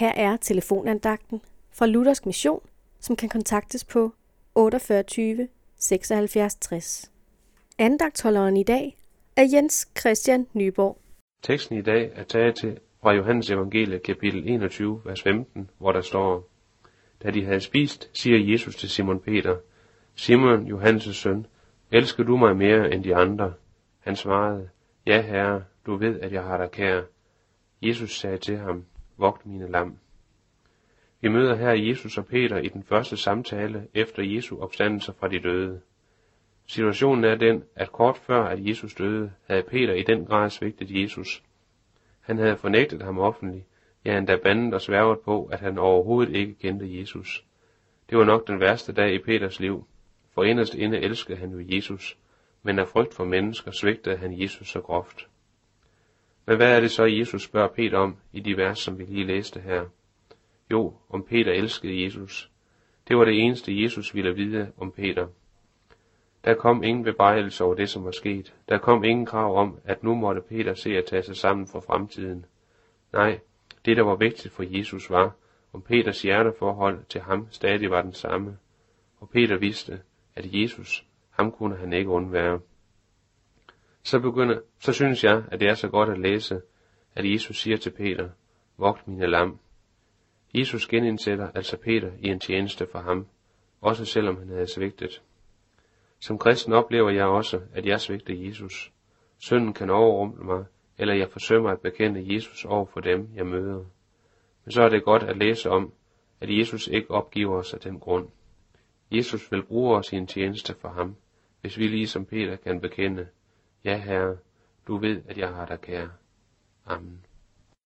Her er telefonandagten fra Luthersk Mission, som kan kontaktes på 48 76 60. Andagtholderen i dag er Jens Christian Nyborg. Teksten i dag er taget til fra Johannes evangelie kapitel 21, vers 15, hvor der står, Da de havde spist, siger Jesus til Simon Peter, Simon, Johannes' søn, elsker du mig mere end de andre? Han svarede, Ja, herre, du ved, at jeg har dig kær. Jesus sagde til ham, Vogt mine lam. Vi møder her Jesus og Peter i den første samtale efter Jesu opstandelse fra de døde. Situationen er den, at kort før at Jesus døde, havde Peter i den grad svigtet Jesus. Han havde fornægtet ham offentligt, ja endda bandet og sværget på, at han overhovedet ikke kendte Jesus. Det var nok den værste dag i Peters liv, for inderst inde elskede han jo Jesus, men af frygt for mennesker svigtede han Jesus så groft. Men hvad er det så, Jesus spørger Peter om i de vers, som vi lige læste her? Jo, om Peter elskede Jesus. Det var det eneste, Jesus ville vide om Peter. Der kom ingen bebrejdelse over det, som var sket. Der kom ingen krav om, at nu måtte Peter se at tage sig sammen for fremtiden. Nej, det der var vigtigt for Jesus var, om Peters hjerteforhold til ham stadig var den samme. Og Peter vidste, at Jesus, ham kunne han ikke undvære. Så, begynder, så synes jeg, at det er så godt at læse, at Jesus siger til Peter, vogt mine lam. Jesus genindsætter altså Peter i en tjeneste for ham, også selvom han havde svigtet. Som kristen oplever jeg også, at jeg svigter Jesus. Synden kan overrumple mig, eller jeg forsømmer at bekende Jesus over for dem, jeg møder. Men så er det godt at læse om, at Jesus ikke opgiver os af den grund. Jesus vil bruge os i en tjeneste for ham, hvis vi ligesom Peter kan bekende, ja herre, du ved, at jeg har dig kær. Amen.